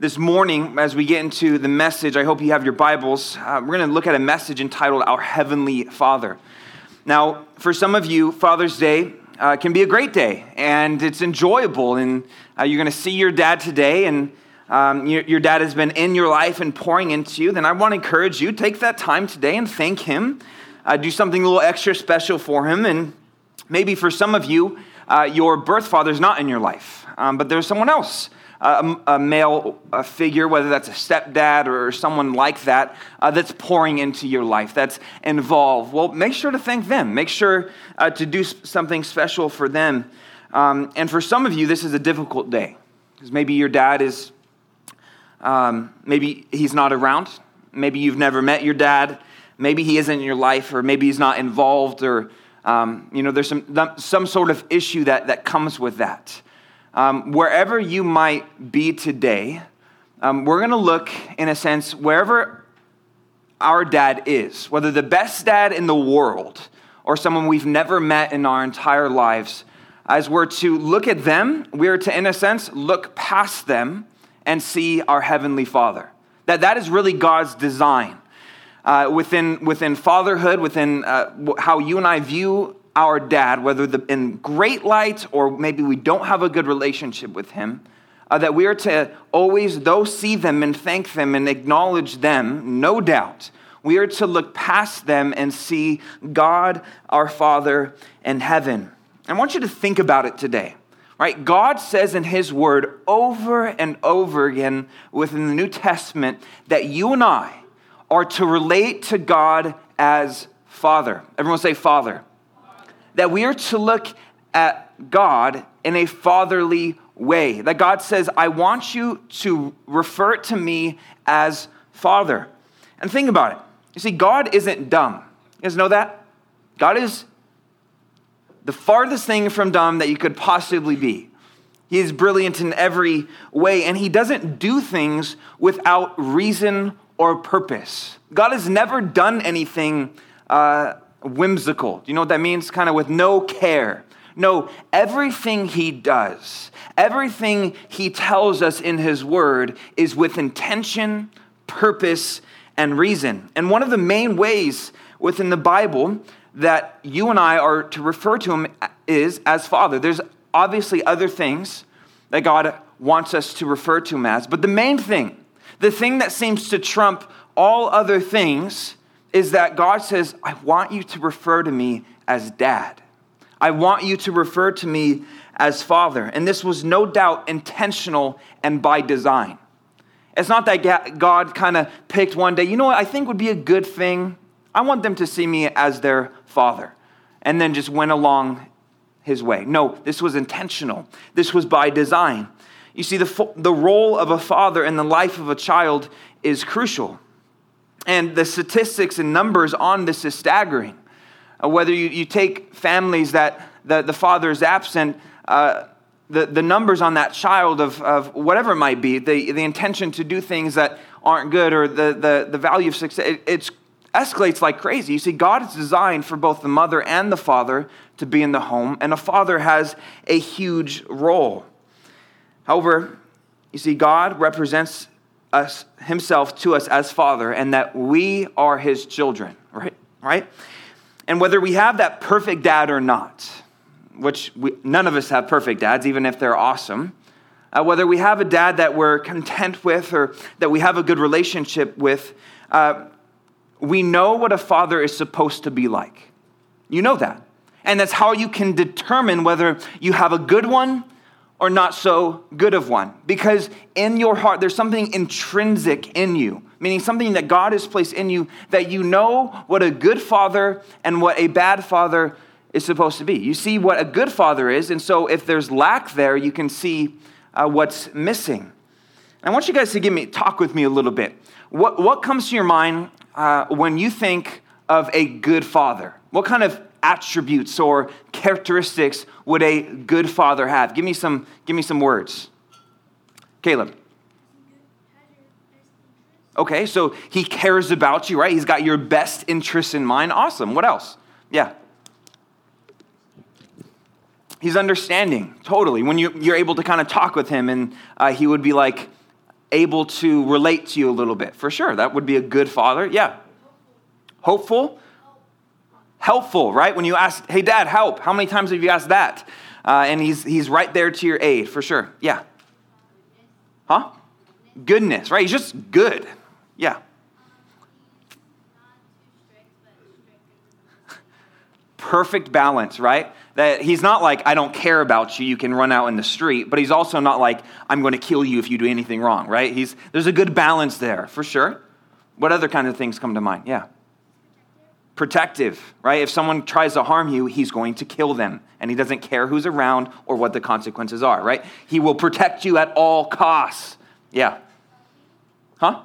This morning, as we get into the message, I hope you have your Bibles. Uh, we're going to look at a message entitled Our Heavenly Father. Now, for some of you, Father's Day uh, can be a great day and it's enjoyable. And uh, you're going to see your dad today, and um, your, your dad has been in your life and pouring into you. Then I want to encourage you take that time today and thank him. Uh, do something a little extra special for him. And maybe for some of you, uh, your birth father's not in your life, um, but there's someone else a, a male a figure, whether that's a stepdad or someone like that, uh, that's pouring into your life, that's involved, well, make sure to thank them. Make sure uh, to do something special for them. Um, and for some of you, this is a difficult day because maybe your dad is, um, maybe he's not around. Maybe you've never met your dad. Maybe he isn't in your life, or maybe he's not involved, or um, you know, there's some some sort of issue that that comes with that um, wherever you might be today, um, we're going to look, in a sense, wherever our dad is, whether the best dad in the world or someone we've never met in our entire lives, as we're to look at them, we're to, in a sense, look past them and see our Heavenly Father. That, that is really God's design. Uh, within, within fatherhood, within uh, how you and I view our dad, whether the, in great light or maybe we don't have a good relationship with him, uh, that we are to always, though see them and thank them and acknowledge them, no doubt, we are to look past them and see God, our Father in heaven. I want you to think about it today. Right? God says in His Word over and over again within the New Testament that you and I are to relate to God as Father. Everyone say Father that we are to look at God in a fatherly way. That God says, I want you to refer to me as Father. And think about it. You see, God isn't dumb. You guys know that? God is the farthest thing from dumb that you could possibly be. He is brilliant in every way, and He doesn't do things without reason or purpose. God has never done anything uh, whimsical. Do you know what that means? Kind of with no care. No, everything he does, everything he tells us in his word is with intention, purpose, and reason. And one of the main ways within the Bible that you and I are to refer to him is as Father. There's obviously other things that God wants us to refer to him as, but the main thing, the thing that seems to trump all other things, is that God says, I want you to refer to me as dad. I want you to refer to me as father. And this was no doubt intentional and by design. It's not that God kind of picked one day, you know what I think would be a good thing? I want them to see me as their father, and then just went along his way. No, this was intentional, this was by design. You see, the, the role of a father in the life of a child is crucial. And the statistics and numbers on this is staggering. Uh, whether you, you take families that the, the father is absent, uh, the, the numbers on that child of, of whatever it might be, the, the intention to do things that aren't good or the, the, the value of success, it it's, escalates like crazy. You see, God is designed for both the mother and the father to be in the home, and a father has a huge role. However, you see, God represents us himself to us as father and that we are his children right? Right? And whether we have that perfect dad or not which we, none of us have perfect dads even if they're awesome uh, whether we have a dad that we're content with or that we have a good relationship with uh, we know what a father is supposed to be like. You know that. And that's how you can determine whether you have a good one or not so good of one. Because in your heart, there's something intrinsic in you, meaning something that God has placed in you that you know what a good father and what a bad father is supposed to be. You see what a good father is, and so if there's lack there, you can see uh, what's missing. I want you guys to give me talk with me a little bit. What, what comes to your mind uh, when you think of a good father? What kind of attributes or characteristics would a good father have? Give me some, give me some words. Caleb. Okay, so he cares about you, right? He's got your best interests in mind. Awesome. What else? Yeah. He's understanding, totally. When you, you're able to kind of talk with him, and uh, he would be like, able to relate to you a little bit. For sure, that would be a good father. Yeah. Hopeful? Helpful, right? When you ask, hey, dad, help, how many times have you asked that? Uh, and he's, he's right there to your aid, for sure. Yeah. Huh? Goodness, right? He's just good. Yeah. Perfect balance, right? That he's not like, I don't care about you, you can run out in the street, but he's also not like, I'm going to kill you if you do anything wrong, right? He's, there's a good balance there, for sure. What other kind of things come to mind? Yeah. Protective, right? If someone tries to harm you, he's going to kill them, and he doesn't care who's around or what the consequences are, right? He will protect you at all costs. Yeah. Huh?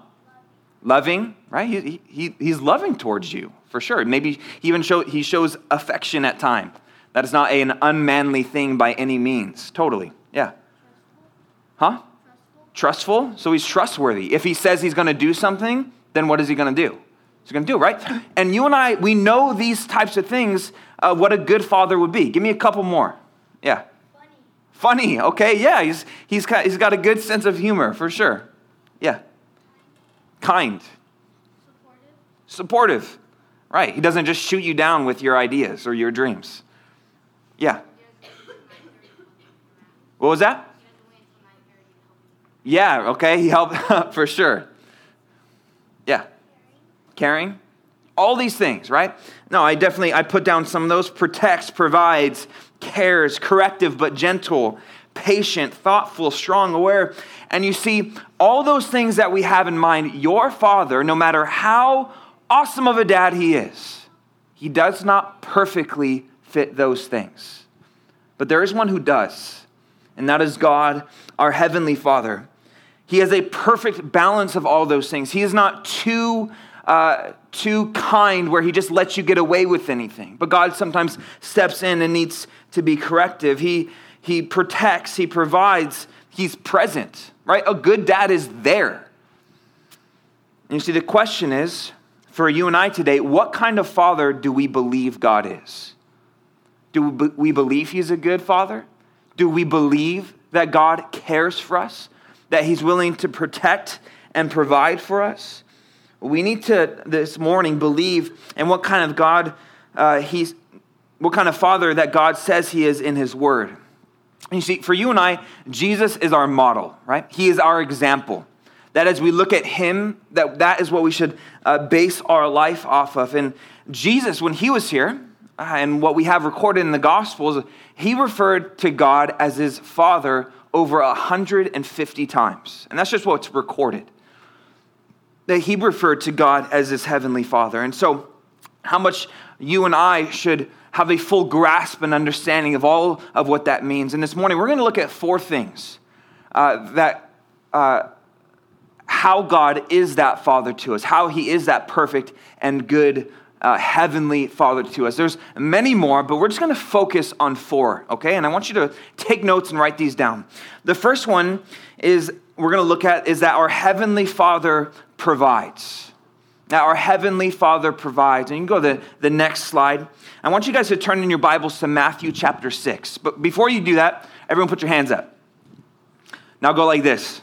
Loving, right? He, he, he's loving towards you, for sure. Maybe he even show, he shows affection at time. That is not an unmanly thing by any means. Totally. Yeah. Huh? Trustful. So he's trustworthy. If he says he's going to do something, then what is he going to do? He's going to do, right? And you and I, we know these types of things, uh, what a good father would be. Give me a couple more. Yeah. Funny. Funny. Okay. Yeah. He's, he's, got, he's got a good sense of humor, for sure. Yeah. Kind. Supportive. Supportive. Right. He doesn't just shoot you down with your ideas or your dreams. Yeah. What was that? Yeah, okay, he helped for sure. Caring. All these things, right? No, I definitely I put down some of those protects, provides, cares, corrective but gentle, patient, thoughtful, strong, aware. And you see, all those things that we have in mind, your father, no matter how awesome of a dad he is, he does not perfectly fit those things. But there is one who does, and that is God, our Heavenly Father. He has a perfect balance of all those things. He is not too, uh, too kind where he just lets you get away with anything. But God sometimes steps in and needs to be corrective. He, he protects, he provides, he's present, right? A good dad is there. And you see, the question is for you and I today what kind of father do we believe God is? Do we believe He's a good Father? Do we believe that God cares for us? That He's willing to protect and provide for us? We need to, this morning, believe in what kind of God uh, He's, what kind of Father that God says He is in His Word. And you see, for you and I, Jesus is our model, right? He is our example. That as we look at Him, that, that is what we should uh, base our life off of. And Jesus, when He was here, and what we have recorded in the Gospels, he referred to God as his Father over 150 times. And that's just what's recorded. That he referred to God as his heavenly Father. And so, how much you and I should have a full grasp and understanding of all of what that means. And this morning, we're going to look at four things uh, that. Uh, how God is that Father to us, how He is that perfect and good uh, heavenly Father to us. There's many more, but we're just going to focus on four, okay? And I want you to take notes and write these down. The first one is we're going to look at is that our heavenly Father provides. Now, our heavenly Father provides. And you can go to the, the next slide. I want you guys to turn in your Bibles to Matthew chapter 6. But before you do that, everyone put your hands up. Now go like this.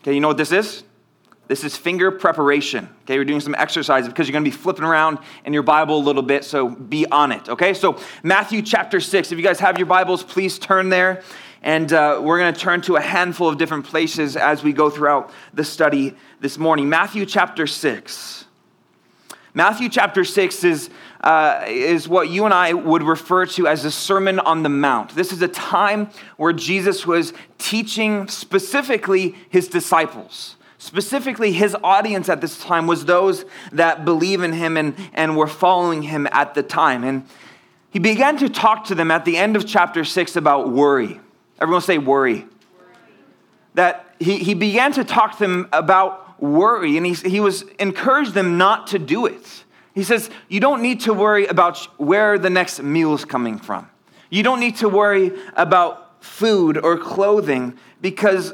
Okay, you know what this is? This is finger preparation. Okay, we're doing some exercises because you're going to be flipping around in your Bible a little bit, so be on it. Okay, so Matthew chapter 6. If you guys have your Bibles, please turn there. And uh, we're going to turn to a handful of different places as we go throughout the study this morning. Matthew chapter 6. Matthew chapter 6 is, uh, is what you and I would refer to as the Sermon on the Mount. This is a time where Jesus was teaching specifically his disciples. Specifically, his audience at this time was those that believe in him and, and were following him at the time. And he began to talk to them at the end of chapter 6 about worry. Everyone say worry. worry. That he, he began to talk to them about worry, and he, he was encouraged them not to do it. He says, You don't need to worry about where the next meal is coming from. You don't need to worry about food or clothing because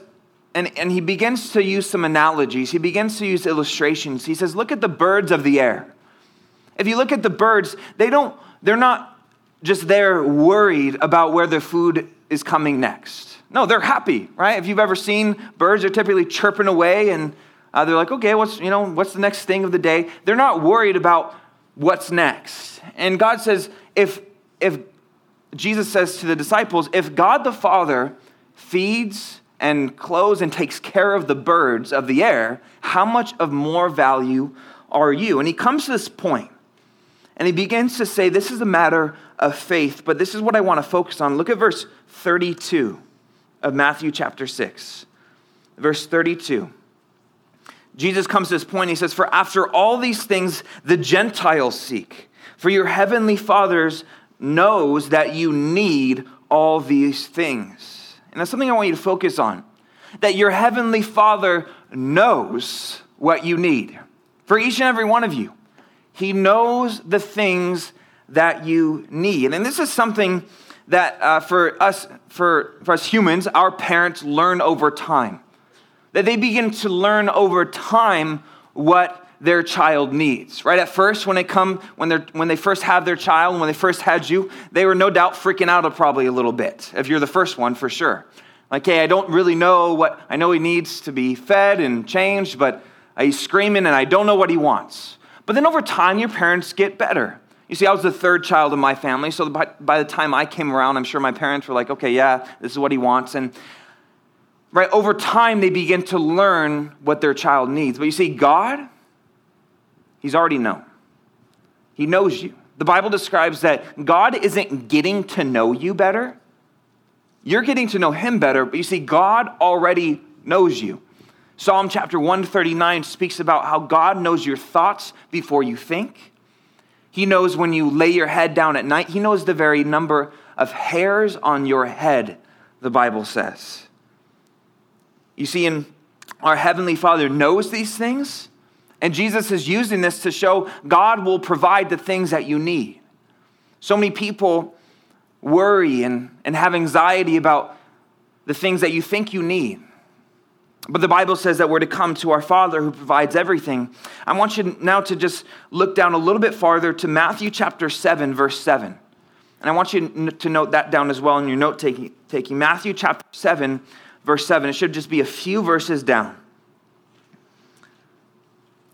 and, and he begins to use some analogies. He begins to use illustrations. He says, Look at the birds of the air. If you look at the birds, they don't, they're not just there worried about where their food is coming next. No, they're happy, right? If you've ever seen birds, they're typically chirping away and uh, they're like, okay, what's, you know, what's the next thing of the day? They're not worried about what's next. And God says, if, if Jesus says to the disciples, if God the Father feeds and clothes and takes care of the birds of the air, how much of more value are you? And he comes to this point and he begins to say, This is a matter of faith, but this is what I want to focus on. Look at verse 32 of Matthew chapter 6. Verse 32. Jesus comes to this point, he says, For after all these things the Gentiles seek, for your heavenly fathers knows that you need all these things. And that's something I want you to focus on. That your heavenly Father knows what you need. For each and every one of you, He knows the things that you need. And this is something that uh, for us, for, for us humans, our parents learn over time. That they begin to learn over time what their child needs right? At first when they come when they when they first have their child when they first had you they were no doubt freaking out probably a little bit if you're the first one for sure. Like hey i don't really know what i know he needs to be fed and changed but he's screaming and i don't know what he wants but then over time your parents get better you see i was the third child of my family so by, by the time i came around i'm sure my parents were like okay yeah this is what he wants and right, over time they begin to learn what their child needs. But you see, God, He's already known. He knows you. The Bible describes that God isn't getting to know you better. You're getting to know Him better, but you see, God already knows you. Psalm chapter 139 speaks about how God knows your thoughts before you think. He knows when you lay your head down at night. He knows the very number of hairs on your head, the Bible says. You see, in our Heavenly Father knows these things, and Jesus is using this to show God will provide the things that you need. So many people worry and, and have anxiety about the things that you think you need. But the Bible says that we're to come to our Father who provides everything. I want you now to just look down a little bit farther to Matthew chapter 7, verse 7. And I want you to note that down as well in your note taking. Matthew chapter 7, verse 7. It should just be a few verses down.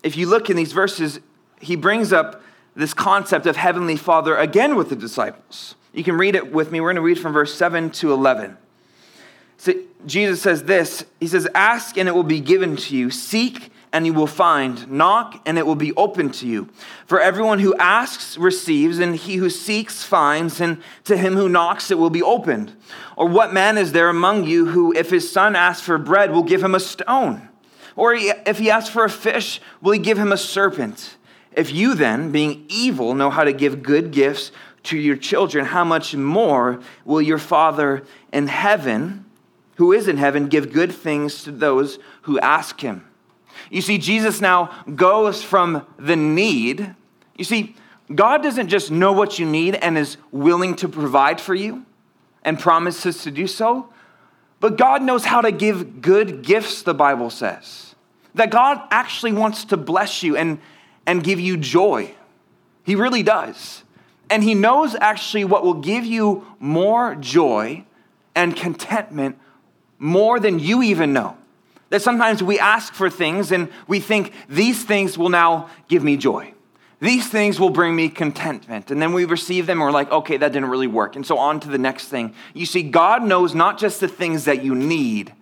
If you look in these verses, he brings up this concept of Heavenly Father again with the disciples. You can read it with me. We're going to read from verse 7 to 11. Jesus says this He says, Ask and it will be given to you, seek and you will find, knock and it will be open to you. For everyone who asks receives, and he who seeks finds, and to him who knocks it will be opened. Or what man is there among you who, if his son asks for bread, will give him a stone? Or if he asks for a fish, will he give him a serpent? If you then, being evil, know how to give good gifts to your children, how much more will your Father in heaven, who is in heaven, give good things to those who ask him? You see, Jesus now goes from the need. You see, God doesn't just know what you need and is willing to provide for you and promises to do so, but God knows how to give good gifts, the Bible says. That God actually wants to bless you and, and give you joy. He really does. And He knows actually what will give you more joy and contentment more than you even know. That sometimes we ask for things and we think these things will now give me joy. These things will bring me contentment. And then we receive them and we're like, okay, that didn't really work. And so on to the next thing. You see, God knows not just the things that you need,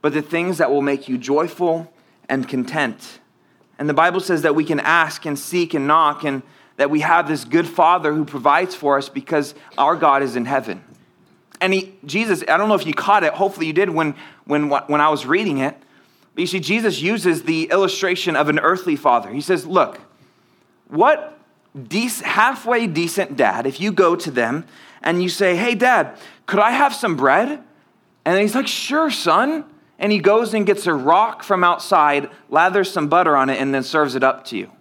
but the things that will make you joyful and content. And the Bible says that we can ask and seek and knock and that we have this good Father who provides for us because our God is in heaven. And he, Jesus, I don't know if you caught it, hopefully you did when, when, when I was reading it. But you see, Jesus uses the illustration of an earthly father. He says, Look, what halfway decent dad, if you go to them and you say, Hey, dad, could I have some bread? And he's like, Sure, son. And he goes and gets a rock from outside, lathers some butter on it, and then serves it up to you.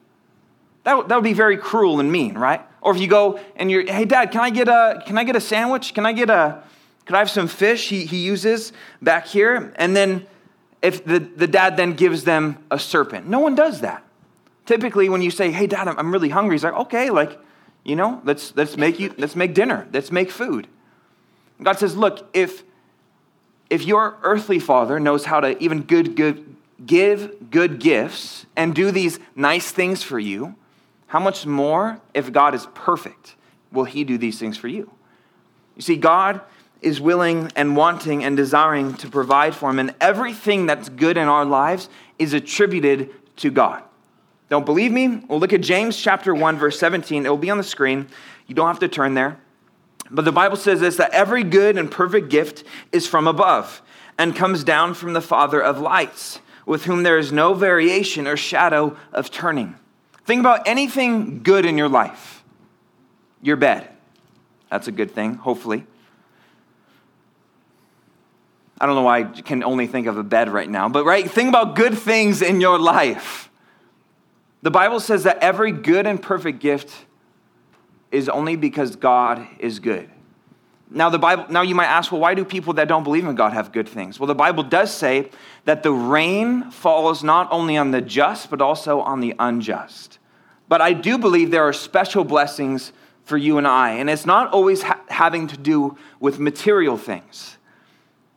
That, that would be very cruel and mean, right? Or if you go and you're, hey, dad, can I get a, can I get a sandwich? Can I get a, could I have some fish he, he uses back here? And then if the, the dad then gives them a serpent. No one does that. Typically, when you say, hey, dad, I'm, I'm really hungry, he's like, okay, like, you know, let's, let's make you, let's make dinner. Let's make food. God says, look, if, if your earthly father knows how to even good, good, give good gifts and do these nice things for you, how much more, if God is perfect, will he do these things for you? You see, God is willing and wanting and desiring to provide for him, and everything that's good in our lives is attributed to God. Don't believe me? Well, look at James chapter 1, verse 17. It will be on the screen. You don't have to turn there. But the Bible says this that every good and perfect gift is from above and comes down from the Father of lights, with whom there is no variation or shadow of turning. Think about anything good in your life. Your bed. That's a good thing, hopefully. I don't know why I can only think of a bed right now, but right, think about good things in your life. The Bible says that every good and perfect gift is only because God is good. Now the Bible now you might ask, well why do people that don't believe in God have good things? Well the Bible does say that the rain falls not only on the just but also on the unjust. But I do believe there are special blessings for you and I, and it's not always ha- having to do with material things.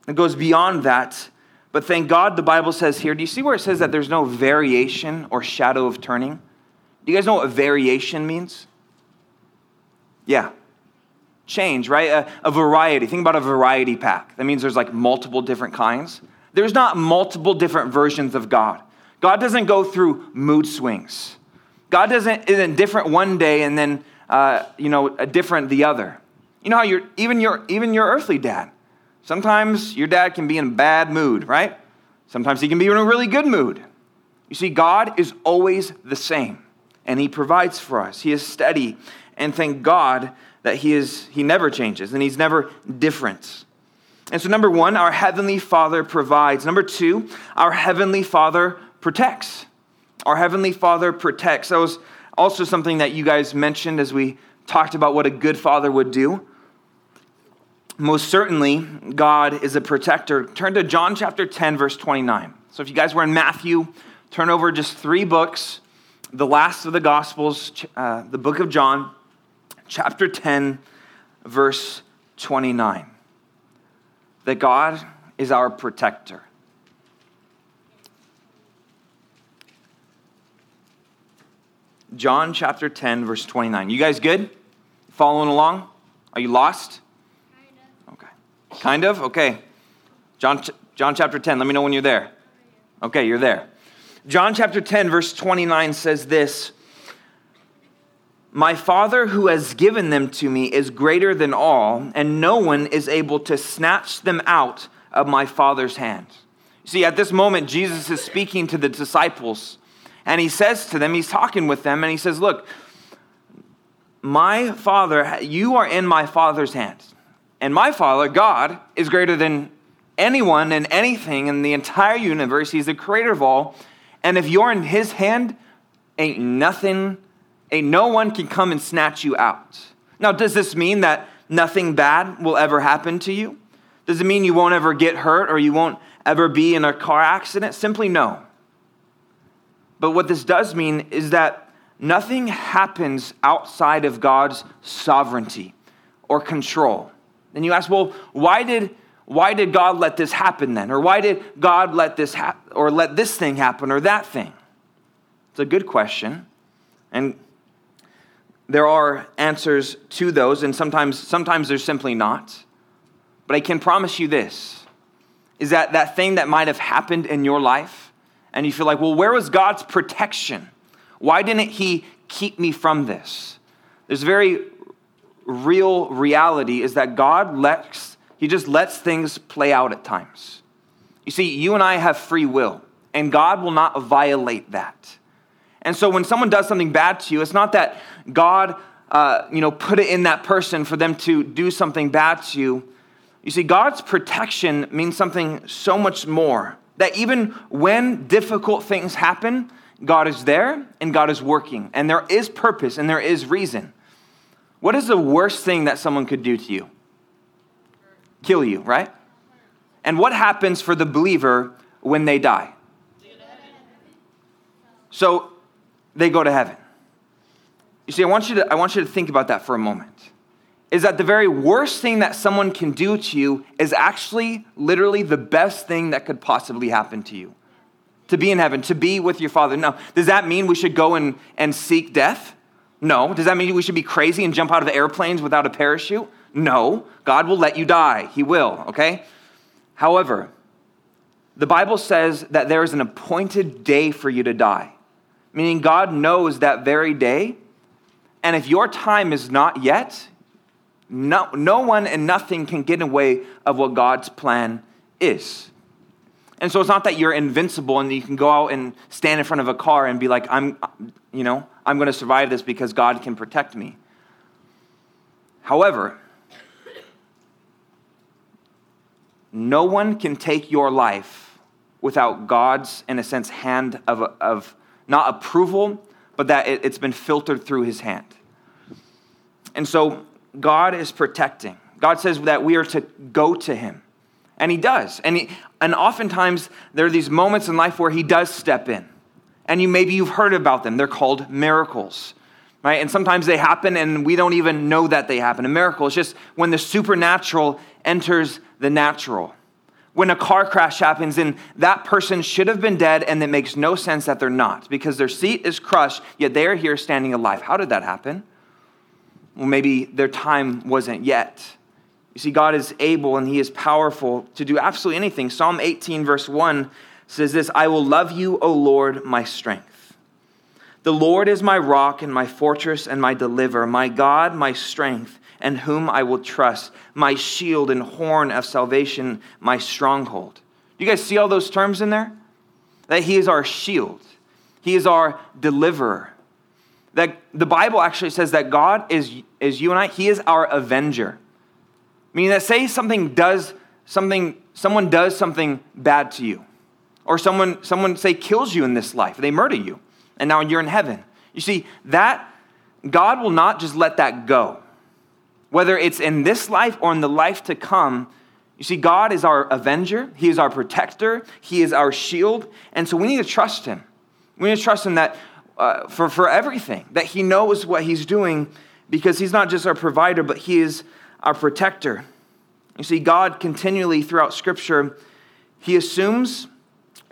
It goes beyond that. But thank God the Bible says here, do you see where it says that there's no variation or shadow of turning? Do you guys know what variation means? Yeah. Change, right? A, a, variety. Think about a variety pack. That means there's like multiple different kinds. There's not multiple different versions of God. God doesn't go through mood swings. God doesn't isn't different one day and then uh, you know a different the other. You know how you're even your even your earthly dad. Sometimes your dad can be in a bad mood, right? Sometimes he can be in a really good mood. You see, God is always the same, and He provides for us. He is steady, and thank God that He is He never changes and He's never different. And so, number one, our Heavenly Father provides. Number two, our Heavenly Father protects. Our Heavenly Father protects. That was also something that you guys mentioned as we talked about what a good father would do. Most certainly, God is a protector. Turn to John chapter 10, verse 29. So, if you guys were in Matthew, turn over just three books the last of the Gospels, uh, the book of John, chapter 10, verse 29. That God is our protector. John chapter 10, verse 29. You guys good? Following along? Are you lost? Kind of. Okay. Kind of? Okay. John, John chapter 10. Let me know when you're there. Okay, you're there. John chapter 10, verse 29 says this My Father who has given them to me is greater than all, and no one is able to snatch them out of my Father's hand. See, at this moment, Jesus is speaking to the disciples and he says to them, he's talking with them, and he says, Look, my Father, you are in my Father's hands. And my Father, God, is greater than anyone and anything in the entire universe. He's the creator of all. And if you're in his hand, ain't nothing, ain't no one can come and snatch you out. Now, does this mean that nothing bad will ever happen to you? Does it mean you won't ever get hurt or you won't ever be in a car accident? Simply no. But what this does mean is that nothing happens outside of God's sovereignty or control. And you ask, well, why did, why did God let this happen then? Or why did God let this happen or let this thing happen or that thing? It's a good question. And there are answers to those, and sometimes, sometimes there's simply not. But I can promise you this is that that thing that might have happened in your life and you feel like, well, where was God's protection? Why didn't He keep me from this? There's very real reality is that God lets, He just lets things play out at times. You see, you and I have free will, and God will not violate that. And so when someone does something bad to you, it's not that God, uh, you know, put it in that person for them to do something bad to you. You see, God's protection means something so much more. That even when difficult things happen, God is there and God is working, and there is purpose and there is reason. What is the worst thing that someone could do to you? Kill you, right? And what happens for the believer when they die? So they go to heaven. You see, I want you to, I want you to think about that for a moment. Is that the very worst thing that someone can do to you is actually literally the best thing that could possibly happen to you. To be in heaven, to be with your Father. Now, does that mean we should go and, and seek death? No. Does that mean we should be crazy and jump out of airplanes without a parachute? No. God will let you die. He will, okay? However, the Bible says that there is an appointed day for you to die, meaning God knows that very day. And if your time is not yet, no, no one and nothing can get in the way of what God's plan is. And so it's not that you're invincible and you can go out and stand in front of a car and be like, I'm, you know, I'm going to survive this because God can protect me. However, no one can take your life without God's, in a sense, hand of, of not approval, but that it, it's been filtered through his hand. And so God is protecting. God says that we are to go to him. And he does. And, he, and oftentimes there are these moments in life where he does step in. And you maybe you've heard about them. They're called miracles. Right? And sometimes they happen and we don't even know that they happen. A miracle is just when the supernatural enters the natural. When a car crash happens and that person should have been dead and it makes no sense that they're not because their seat is crushed, yet they are here standing alive. How did that happen? Well, maybe their time wasn't yet. You see, God is able and He is powerful to do absolutely anything. Psalm 18, verse 1 says this I will love you, O Lord, my strength. The Lord is my rock and my fortress and my deliverer, my God, my strength, and whom I will trust, my shield and horn of salvation, my stronghold. Do you guys see all those terms in there? That He is our shield, He is our deliverer that the Bible actually says that God is, is you and I, He is our avenger. Meaning that say something does something, someone does something bad to you, or someone, someone say kills you in this life, they murder you, and now you're in heaven. You see, that God will not just let that go. Whether it's in this life or in the life to come, you see, God is our avenger, He is our protector, He is our shield, and so we need to trust Him. We need to trust Him that uh, for, for everything, that He knows what He's doing because He's not just our provider, but He is our protector. You see, God continually throughout Scripture, He assumes,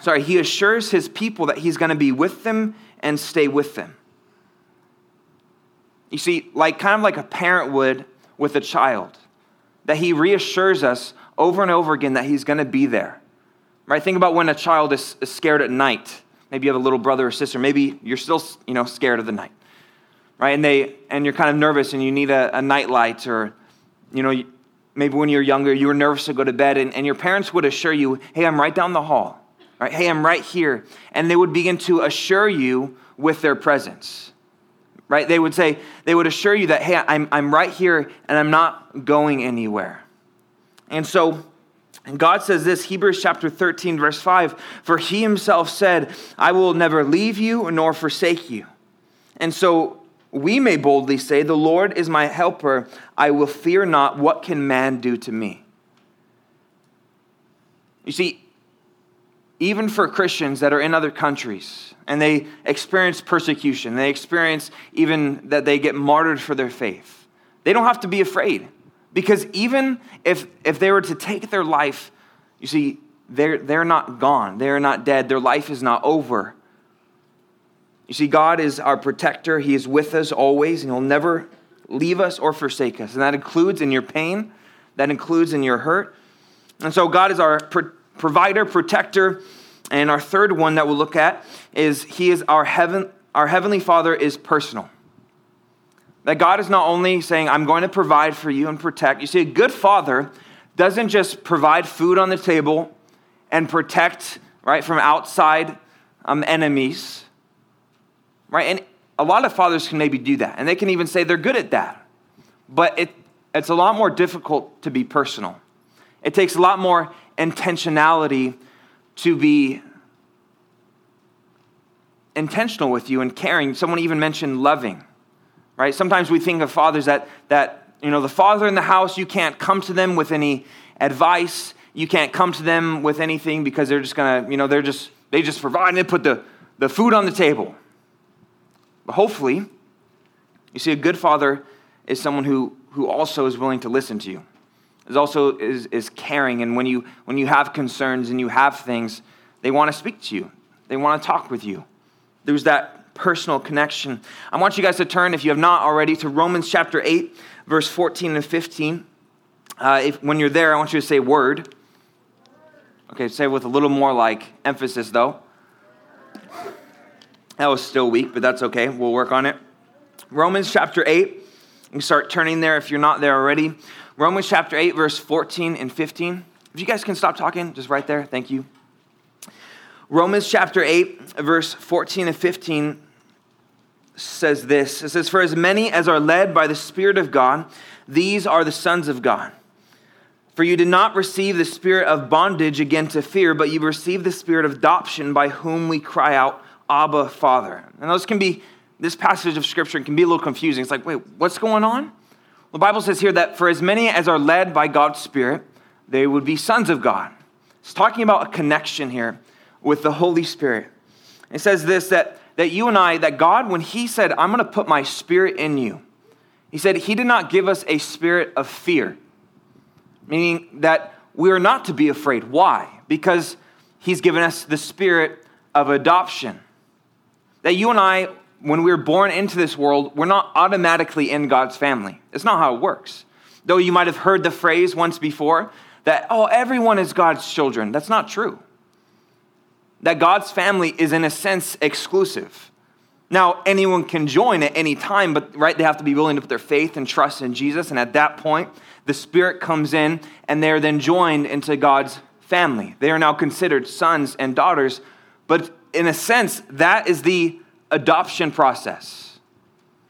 sorry, He assures His people that He's going to be with them and stay with them. You see, like kind of like a parent would with a child, that He reassures us over and over again that He's going to be there. Right? Think about when a child is, is scared at night Maybe you have a little brother or sister. Maybe you're still, you know, scared of the night, right? And they and you're kind of nervous and you need a, a night light, or, you know, maybe when you're younger you were nervous to go to bed, and, and your parents would assure you, "Hey, I'm right down the hall." Right? Hey, I'm right here, and they would begin to assure you with their presence. Right? They would say, they would assure you that, hey, I'm, I'm right here and I'm not going anywhere. And so and God says this, Hebrews chapter 13, verse 5 For he himself said, I will never leave you nor forsake you. And so we may boldly say, The Lord is my helper. I will fear not. What can man do to me? You see, even for Christians that are in other countries and they experience persecution, they experience even that they get martyred for their faith, they don't have to be afraid because even if, if they were to take their life, you see, they're, they're not gone. They're not dead. Their life is not over. You see, God is our protector. He is with us always, and He'll never leave us or forsake us. And that includes in your pain, that includes in your hurt. And so, God is our pro- provider, protector. And our third one that we'll look at is He is our heaven, our Heavenly Father is personal. That God is not only saying, I'm going to provide for you and protect. You see, a good father doesn't just provide food on the table and protect, right, from outside um, enemies, right? And a lot of fathers can maybe do that, and they can even say they're good at that. But it, it's a lot more difficult to be personal. It takes a lot more intentionality to be intentional with you and caring. Someone even mentioned loving right? Sometimes we think of fathers that, that, you know, the father in the house, you can't come to them with any advice. You can't come to them with anything because they're just going to, you know, they're just, they just provide and they put the, the food on the table. But hopefully, you see, a good father is someone who, who also is willing to listen to you, is also is, is caring. And when you, when you have concerns and you have things, they want to speak to you, they want to talk with you. There's that personal connection. I want you guys to turn, if you have not already, to Romans chapter 8, verse 14 and 15. Uh, if, when you're there, I want you to say word. Okay, say with a little more like emphasis though. That was still weak, but that's okay. We'll work on it. Romans chapter 8. You start turning there if you're not there already. Romans chapter 8, verse 14 and 15. If you guys can stop talking, just right there. Thank you. Romans chapter 8, verse 14 and 15 says this It says, For as many as are led by the Spirit of God, these are the sons of God. For you did not receive the spirit of bondage again to fear, but you received the spirit of adoption by whom we cry out, Abba, Father. And those can be, this passage of scripture can be a little confusing. It's like, wait, what's going on? The Bible says here that for as many as are led by God's Spirit, they would be sons of God. It's talking about a connection here with the Holy Spirit. It says this that, that you and I, that God, when He said, I'm going to put my spirit in you, He said He did not give us a spirit of fear, meaning that we are not to be afraid. Why? Because He's given us the spirit of adoption. That you and I, when we're born into this world, we're not automatically in God's family. It's not how it works. Though you might have heard the phrase once before that, oh, everyone is God's children. That's not true. That God's family is, in a sense, exclusive. Now, anyone can join at any time, but right, they have to be willing to put their faith and trust in Jesus. And at that point, the Spirit comes in and they're then joined into God's family. They are now considered sons and daughters. But in a sense, that is the adoption process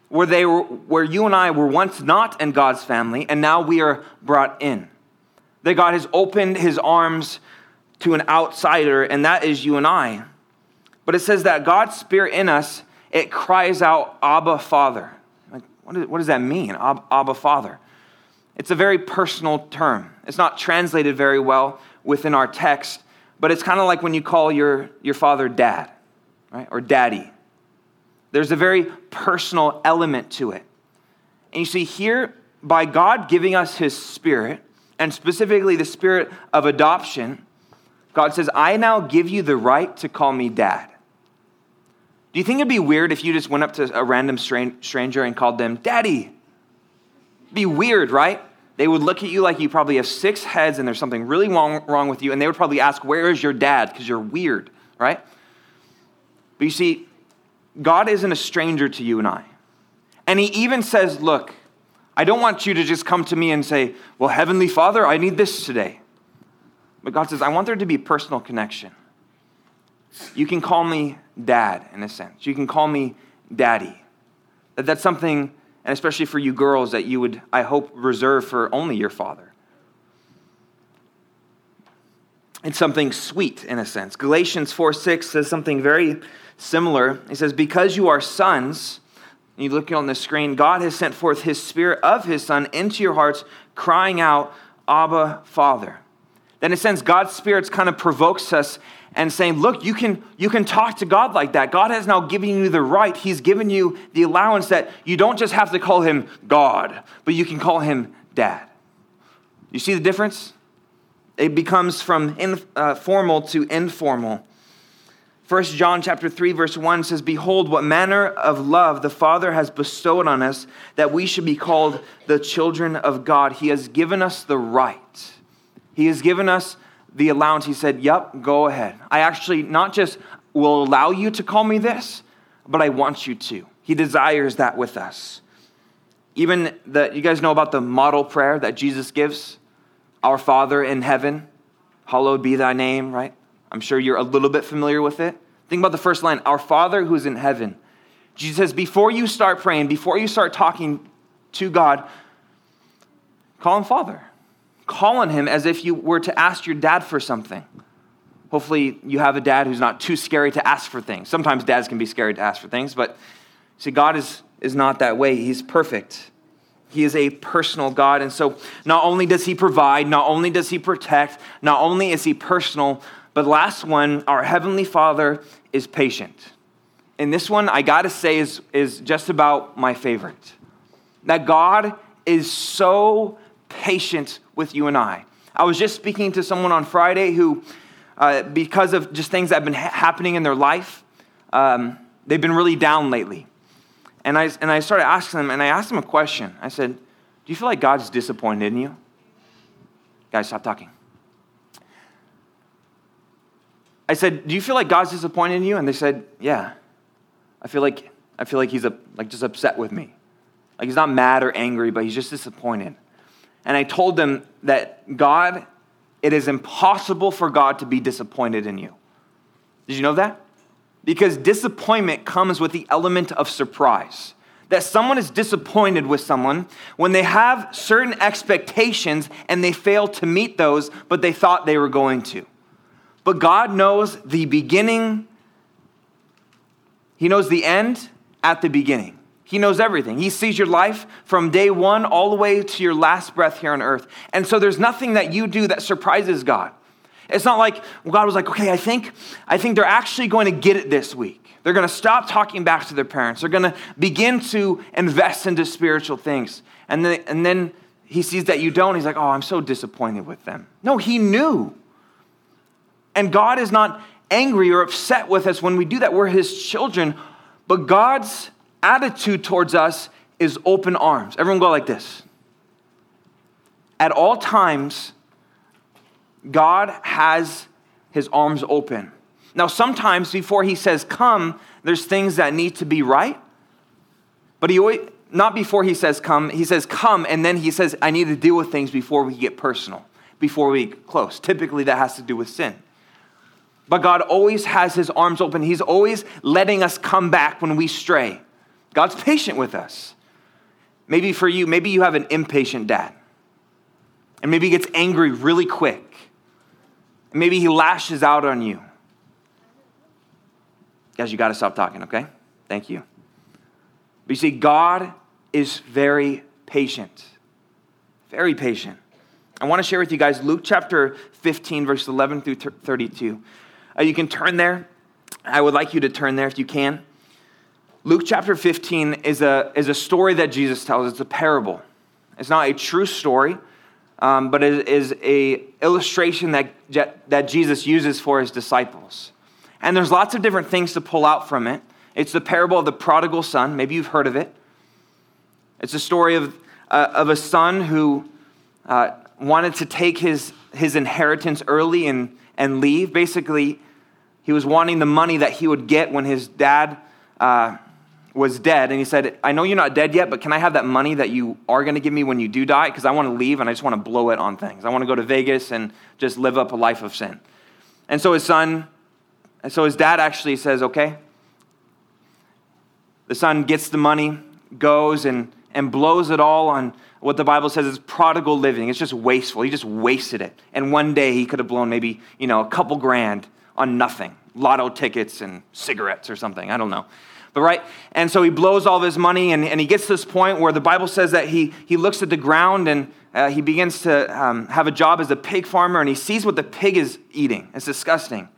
where, they were, where you and I were once not in God's family, and now we are brought in. That God has opened his arms to an outsider, and that is you and I. But it says that God's Spirit in us, it cries out, Abba, Father. Like, what, is, what does that mean, Abba, Father? It's a very personal term. It's not translated very well within our text, but it's kind of like when you call your, your father dad, right? Or daddy. There's a very personal element to it. And you see, here, by God giving us his spirit, and specifically the spirit of adoption, God says, I now give you the right to call me dad. Do you think it'd be weird if you just went up to a random stranger and called them daddy? Be weird, right? They would look at you like you probably have six heads and there's something really wrong, wrong with you, and they would probably ask, Where is your dad? Because you're weird, right? But you see, God isn't a stranger to you and I. And He even says, Look, I don't want you to just come to me and say, Well, Heavenly Father, I need this today. But God says, I want there to be personal connection. You can call me dad, in a sense. You can call me daddy. That that's something and especially for you girls that you would, I hope, reserve for only your father. It's something sweet in a sense. Galatians 4 6 says something very similar. He says, Because you are sons, and you look on the screen, God has sent forth his spirit of his son into your hearts, crying out, Abba, Father. Then, in a sense, God's spirit kind of provokes us and saying, Look, you can, you can talk to God like that. God has now given you the right. He's given you the allowance that you don't just have to call him God, but you can call him dad. You see the difference? It becomes from informal uh, to informal. 1 John chapter 3 verse 1 says behold what manner of love the father has bestowed on us that we should be called the children of God he has given us the right he has given us the allowance, he said, Yep, go ahead. I actually not just will allow you to call me this, but I want you to. He desires that with us. Even the, you guys know about the model prayer that Jesus gives Our Father in heaven, hallowed be thy name, right? I'm sure you're a little bit familiar with it. Think about the first line Our Father who's in heaven. Jesus says, before you start praying, before you start talking to God, call him Father call on him as if you were to ask your dad for something. Hopefully, you have a dad who's not too scary to ask for things. Sometimes dads can be scary to ask for things, but see, God is, is not that way. He's perfect. He is a personal God. And so, not only does He provide, not only does He protect, not only is He personal, but last one, our Heavenly Father is patient. And this one, I gotta say, is, is just about my favorite. That God is so patient with you and I. I was just speaking to someone on Friday who, uh, because of just things that have been ha- happening in their life, um, they've been really down lately. And I, and I started asking them, and I asked them a question. I said, Do you feel like God's disappointed in you? Guys, stop talking. I said, Do you feel like God's disappointed in you? And they said, Yeah. I feel like, I feel like he's a, like just upset with me. Like he's not mad or angry, but he's just disappointed. And I told them that God, it is impossible for God to be disappointed in you. Did you know that? Because disappointment comes with the element of surprise. That someone is disappointed with someone when they have certain expectations and they fail to meet those, but they thought they were going to. But God knows the beginning, He knows the end at the beginning. He knows everything. He sees your life from day one all the way to your last breath here on earth. And so there's nothing that you do that surprises God. It's not like well, God was like, okay, I think, I think they're actually going to get it this week. They're going to stop talking back to their parents. They're going to begin to invest into spiritual things. And then, and then he sees that you don't. He's like, oh, I'm so disappointed with them. No, he knew. And God is not angry or upset with us when we do that. We're his children. But God's attitude towards us is open arms. Everyone go like this. At all times, God has his arms open. Now, sometimes before he says come, there's things that need to be right. But he always, not before he says come, he says come, and then he says, I need to deal with things before we get personal, before we get close. Typically, that has to do with sin. But God always has his arms open. He's always letting us come back when we stray. God's patient with us. Maybe for you, maybe you have an impatient dad. And maybe he gets angry really quick. Maybe he lashes out on you. Guys, you got to stop talking, okay? Thank you. But you see, God is very patient. Very patient. I want to share with you guys Luke chapter 15, verse 11 through 32. Uh, you can turn there. I would like you to turn there if you can. Luke chapter 15 is a, is a story that Jesus tells. It's a parable. It's not a true story, um, but it is a illustration that, that Jesus uses for his disciples. And there's lots of different things to pull out from it. It's the parable of the prodigal son. Maybe you've heard of it. It's a story of, uh, of a son who uh, wanted to take his, his inheritance early and, and leave. Basically, he was wanting the money that he would get when his dad uh, was dead and he said, I know you're not dead yet, but can I have that money that you are going to give me when you do die? Because I want to leave and I just want to blow it on things. I want to go to Vegas and just live up a life of sin. And so his son, and so his dad actually says, okay. The son gets the money, goes and, and blows it all on what the Bible says is prodigal living. It's just wasteful. He just wasted it. And one day he could have blown maybe, you know, a couple grand on nothing lotto tickets and cigarettes or something. I don't know. But right, and so he blows all of his money, and, and he gets to this point where the Bible says that he, he looks at the ground and uh, he begins to um, have a job as a pig farmer, and he sees what the pig is eating. It's disgusting.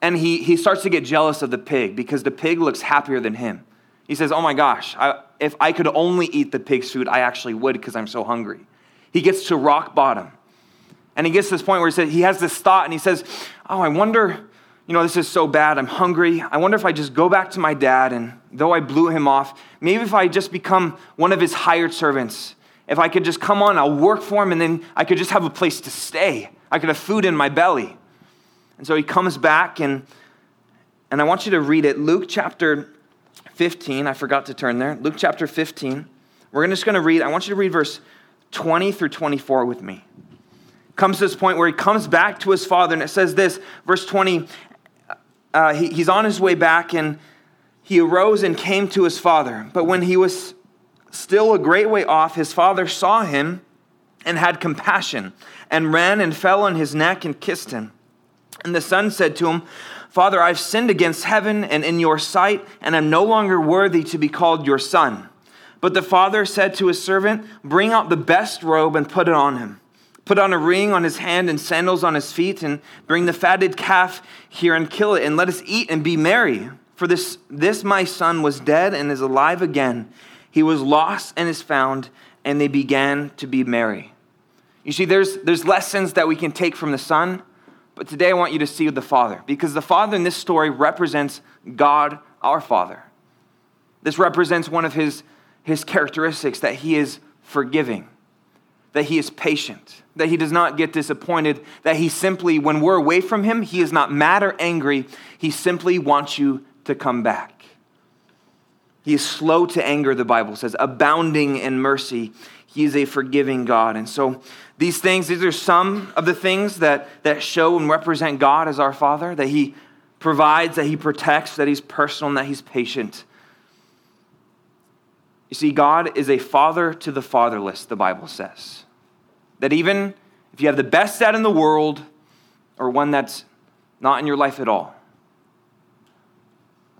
And he, he starts to get jealous of the pig because the pig looks happier than him. He says, Oh my gosh, I, if I could only eat the pig's food, I actually would because I'm so hungry. He gets to rock bottom. And he gets to this point where he says, he has this thought and he says, Oh, I wonder you know, this is so bad. I'm hungry. I wonder if I just go back to my dad and though I blew him off, maybe if I just become one of his hired servants, if I could just come on, I'll work for him and then I could just have a place to stay. I could have food in my belly. And so he comes back and and I want you to read it. Luke chapter 15. I forgot to turn there. Luke chapter 15. We're just going to read. I want you to read verse 20 through 24 with me. Comes to this point where he comes back to his father, and it says this, verse 20 uh, he, he's on his way back and he arose and came to his father. But when he was still a great way off, his father saw him and had compassion and ran and fell on his neck and kissed him. And the son said to him, Father, I've sinned against heaven and in your sight, and am no longer worthy to be called your son. But the father said to his servant, Bring out the best robe and put it on him Put on a ring on his hand and sandals on his feet, and bring the fatted calf here and kill it, and let us eat and be merry. For this, this my son was dead and is alive again. He was lost and is found, and they began to be merry. You see, there's, there's lessons that we can take from the Son, but today I want you to see the Father, because the Father in this story represents God, our Father. This represents one of his, his characteristics that he is forgiving, that he is patient, that he does not get disappointed, that he simply, when we're away from him, he is not mad or angry. He simply wants you to come back. He is slow to anger, the Bible says, abounding in mercy. He is a forgiving God. And so these things, these are some of the things that, that show and represent God as our Father, that He provides, that He protects, that He's personal, and that He's patient. You see, God is a father to the fatherless, the Bible says. That even if you have the best dad in the world or one that's not in your life at all,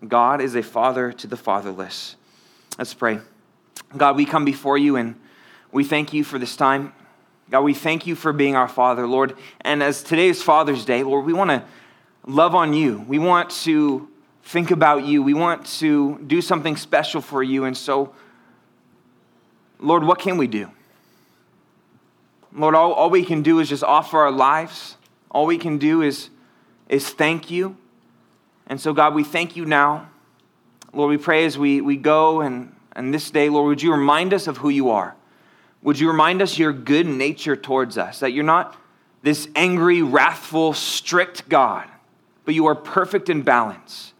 God is a father to the fatherless. Let's pray. God, we come before you and we thank you for this time. God, we thank you for being our Father, Lord. And as today is Father's Day, Lord, we want to love on you. We want to think about you. We want to do something special for you. And so, Lord, what can we do? Lord, all, all we can do is just offer our lives. All we can do is, is thank you. And so, God, we thank you now. Lord, we pray as we, we go and, and this day, Lord, would you remind us of who you are? Would you remind us your good nature towards us? That you're not this angry, wrathful, strict God, but you are perfect in balance,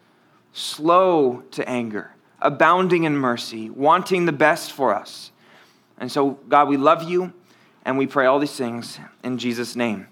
slow to anger, abounding in mercy, wanting the best for us. And so, God, we love you and we pray all these things in Jesus' name.